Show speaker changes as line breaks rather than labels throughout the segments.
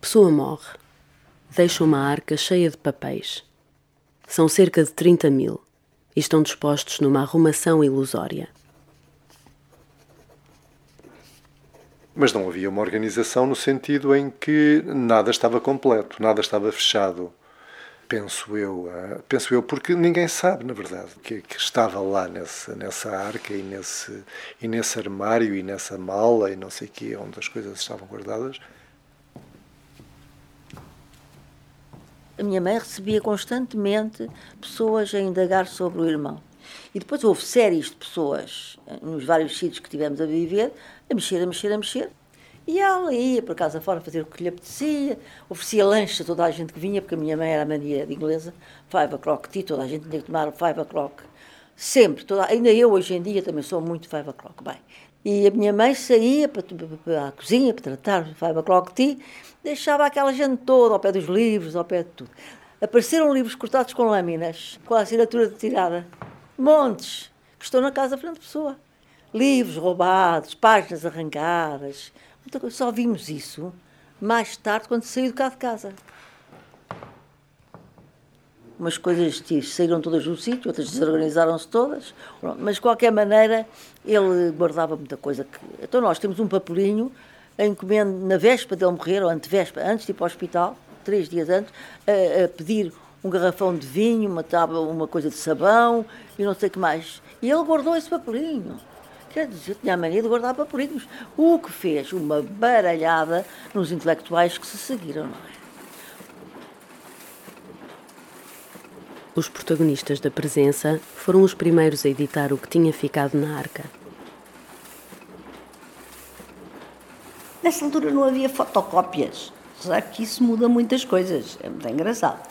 Pessoa morre. Deixa uma arca cheia de papéis. São cerca de 30 mil e estão dispostos numa arrumação ilusória.
Mas não havia uma organização no sentido em que nada estava completo, nada estava fechado. Penso eu, ah, penso eu, porque ninguém sabe, na verdade, que, que estava lá nessa, nessa arca e nesse, e nesse armário e nessa mala e não sei o quê, onde as coisas estavam guardadas.
a minha mãe recebia constantemente pessoas a indagar sobre o irmão. E depois houve séries de pessoas, eh, nos vários sítios que tivemos a viver, a mexer, a mexer, a mexer. E ela ia para casa fora fazer o que lhe apetecia, oferecia lanche a toda a gente que vinha, porque a minha mãe era mania de inglesa, five o'clock tea, toda a gente tinha que tomar o five o'clock. Sempre, toda, ainda eu hoje em dia também sou muito five o'clock. Bem, e a minha mãe saía para, para, a cozinha para tratar o five o'clock tea deixava aquela gente toda ao pé dos livros, ao pé de tudo. Apareceram livros cortados com lâminas, com a assinatura tirada. Montes, que estão na casa da frente pessoa. Livros roubados, páginas arrancadas. Só vimos isso mais tarde, quando saiu de cá de casa. Umas coisas saíram todas do sítio, outras desorganizaram-se todas. Mas, de qualquer maneira, ele guardava muita coisa. Que... Então, nós temos um papelinho a encomenda na véspera dele morrer, ou antevéspera, antes de ir para o hospital, três dias antes, a, a pedir um garrafão de vinho, uma tábua, uma coisa de sabão e não sei o que mais. E ele guardou esse papelinho. Quer dizer, tinha a mania de guardar papelinhos. O que fez uma baralhada nos intelectuais que se seguiram, não é?
Os protagonistas da presença foram os primeiros a editar o que tinha ficado na arca.
Nessa altura não havia fotocópias. Já que isso muda muitas coisas. É muito engraçado.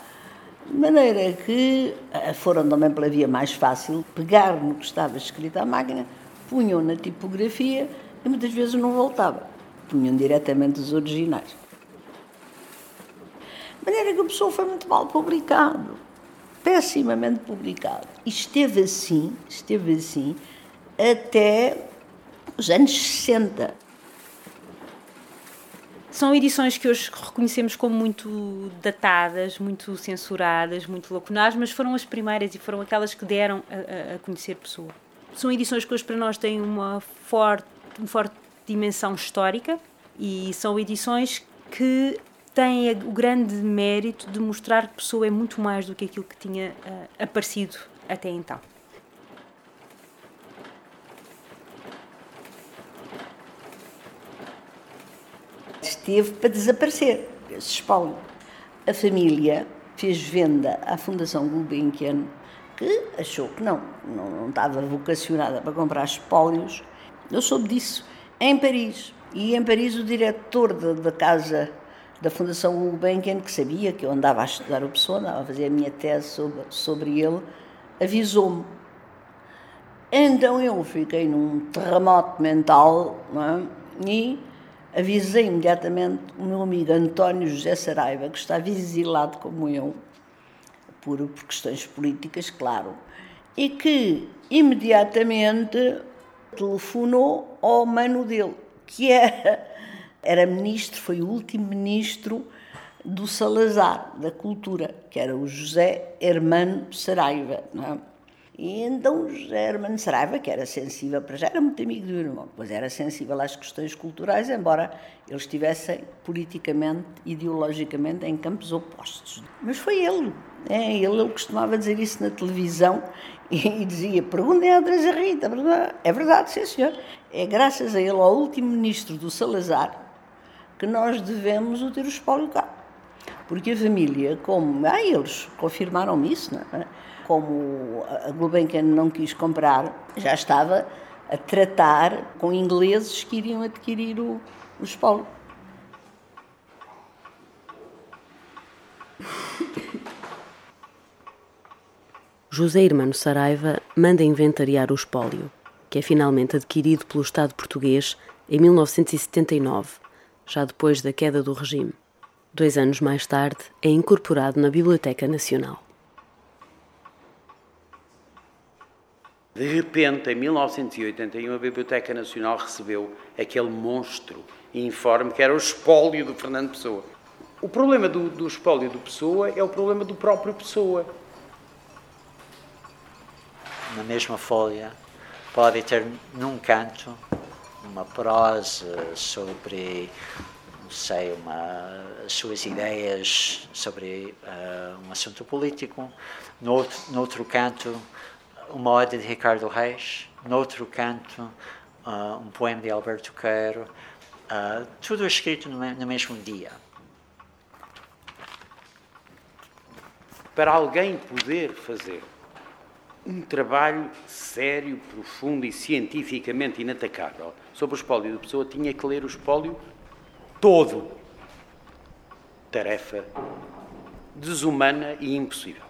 De maneira que eh, foram também pela via mais fácil pegar no que estava escrito à máquina, punham na tipografia e muitas vezes não voltava. Punham diretamente os originais. De maneira que o pessoal foi muito mal publicado. Pessimamente publicado. E esteve assim, esteve assim, até os anos 60.
São edições que hoje reconhecemos como muito datadas, muito censuradas, muito lacunares, mas foram as primeiras e foram aquelas que deram a, a conhecer Pessoa. São edições que hoje para nós têm uma forte, uma forte dimensão histórica e são edições que têm o grande mérito de mostrar que Pessoa é muito mais do que aquilo que tinha uh, aparecido até então.
esteve para desaparecer esse espólio. A família fez venda à Fundação Gulbenkian, que achou que não, não, não estava vocacionada para comprar espólios. Eu soube disso em Paris. E em Paris o diretor da, casa da Fundação Gulbenkian, que sabia que eu andava a estudar o Pessoa, andava a fazer a minha tese sobre, sobre ele, avisou-me. Então eu fiquei num terremoto mental é? e avisei imediatamente o meu amigo António José Saraiva, que estava exilado como eu, por, por questões políticas, claro, e que imediatamente telefonou ao mano dele, que era, era ministro, foi o último ministro do Salazar, da Cultura, que era o José Hermano Saraiva. É? E então José Hermano Saraiva, que era sensível, para já era muito amigo do irmão, pois era sensível às questões culturais, embora eles estivessem politicamente, ideologicamente em campos opostos. Mas foi ele, é, ele, costumava dizer isso na televisão e, dizia, perguntem a Andresa Rita, é verdade, sim senhor, é graças a ele, ao último ministro do Salazar, que nós devemos o ter o espólio cá. Porque a família, como, ah, eles confirmaram isso, não é? como a Gulbenkian não quis comprar, já estava a tratar com ingleses que iriam adquirir o, o espólio.
José Irmão Saraiva manda inventariar o espólio, que é finalmente adquirido pelo Estado português em 1979, já depois da queda do regime. Dois anos mais tarde, é incorporado na Biblioteca Nacional.
De repente, em 1981, a Biblioteca Nacional recebeu aquele monstro informe que era o espólio do Fernando Pessoa. O problema do, do espólio do Pessoa é o problema do próprio Pessoa.
Na mesma folha pode ter num canto uma prosa sobre não sei uma suas ideias sobre uh, um assunto político no outro, no outro canto uma ode de Ricardo Reis no outro canto uh, um poema de Alberto Queiro uh, tudo escrito no, no mesmo dia.
Para alguém poder fazer um trabalho sério, profundo e cientificamente inatacável sobre o espólio da pessoa, tinha que ler o espólio todo. Tarefa desumana e impossível.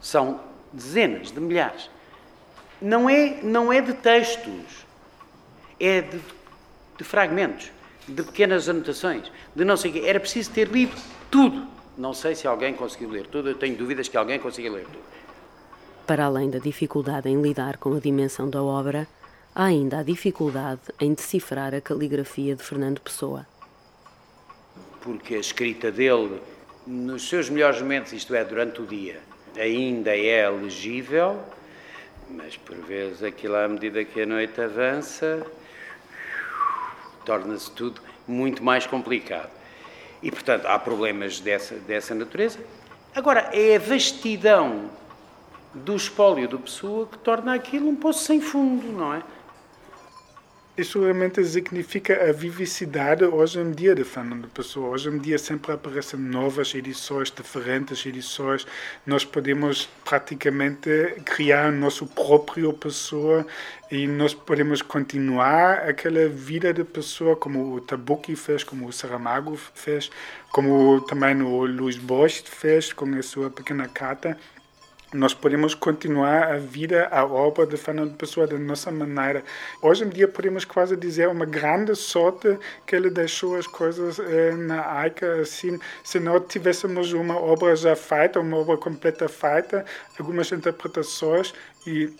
São dezenas de milhares. Não é, não é de textos, é de, de fragmentos, de pequenas anotações, de não sei o quê. Era preciso ter lido tudo. Não sei se alguém conseguiu ler tudo, eu tenho dúvidas que alguém consiga ler tudo.
Para além da dificuldade em lidar com a dimensão da obra, há ainda a dificuldade em decifrar a caligrafia de Fernando Pessoa.
Porque a escrita dele, nos seus melhores momentos, isto é, durante o dia, ainda é legível, mas por vezes aquilo à medida que a noite avança, torna-se tudo muito mais complicado. E, portanto, há problemas dessa, dessa natureza. Agora, é a vastidão do espólio do pessoa que torna aquilo um poço sem fundo, não é?
Isso realmente significa a vivacidade hoje em dia de Fernando Pessoa. Hoje em dia sempre aparecem novas edições, diferentes edições. Nós podemos praticamente criar nosso próprio Pessoa e nós podemos continuar aquela vida de pessoa como o Tabuki fez, como o Saramago fez, como também o Luís Bosch fez com a sua pequena carta nós podemos continuar a vida, a obra de Fernando Pessoa da nossa maneira. Hoje em dia podemos quase dizer uma grande sorte que ele deixou as coisas eh, na AICA assim. Se não tivéssemos uma obra já feita, uma obra completa feita, algumas interpretações e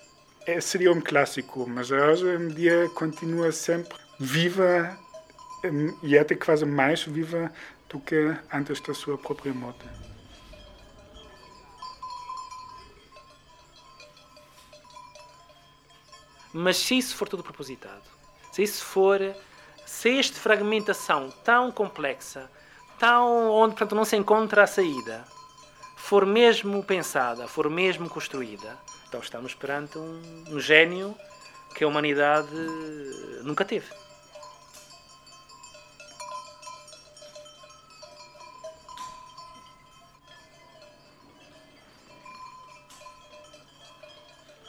eh, seria um clássico, mas hoje em dia continua sempre viva e até quase mais viva do que antes da sua própria morte.
Mas se isso for tudo propositado, se isso for, se esta fragmentação tão complexa, tão onde portanto não se encontra a saída, for mesmo pensada, for mesmo construída, então estamos perante um, um gênio que a humanidade nunca teve.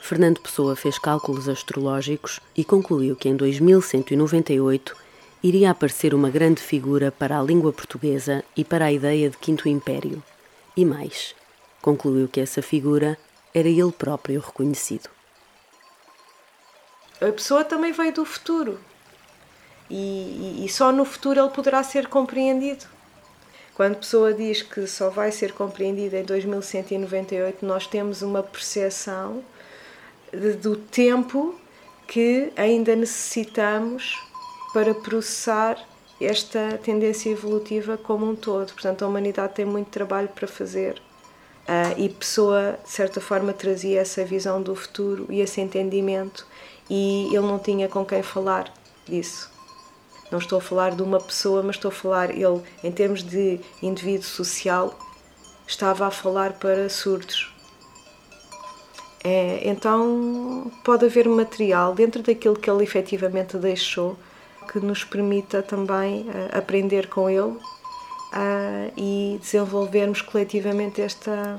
Fernando Pessoa fez cálculos astrológicos e concluiu que em 2198 iria aparecer uma grande figura para a língua portuguesa e para a ideia de Quinto Império. E mais, concluiu que essa figura era ele próprio reconhecido.
A pessoa também veio do futuro e, e só no futuro ele poderá ser compreendido. Quando a pessoa diz que só vai ser compreendida em 2198, nós temos uma percepção do tempo que ainda necessitamos para processar esta tendência evolutiva como um todo. Portanto, a humanidade tem muito trabalho para fazer. Uh, e Pessoa, de certa forma, trazia essa visão do futuro e esse entendimento, e ele não tinha com quem falar disso. Não estou a falar de uma pessoa, mas estou a falar, ele, em termos de indivíduo social, estava a falar para surdos, é, então pode haver material dentro daquilo que ele efetivamente deixou que nos permita também uh, aprender com ele uh, e desenvolvermos coletivamente esta,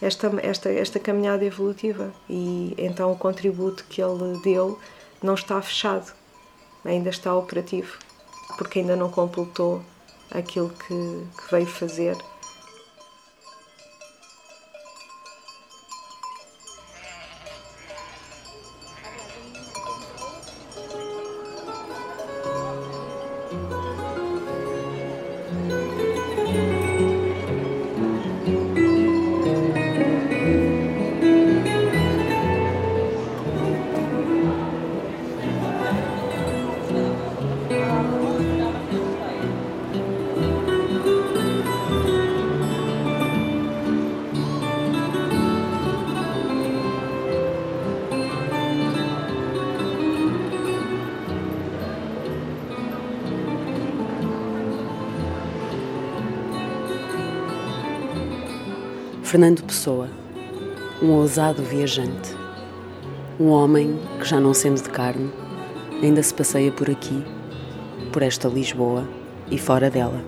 esta, esta, esta caminhada evolutiva. E então o contributo que ele deu não está fechado, ainda está operativo, porque ainda não completou aquilo que, que veio fazer
Fernando Pessoa, um ousado viajante, um homem que, já não sendo de carne, ainda se passeia por aqui, por esta Lisboa e fora dela.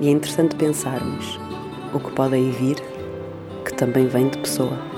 E é interessante pensarmos o que pode aí vir, que também vem de pessoa.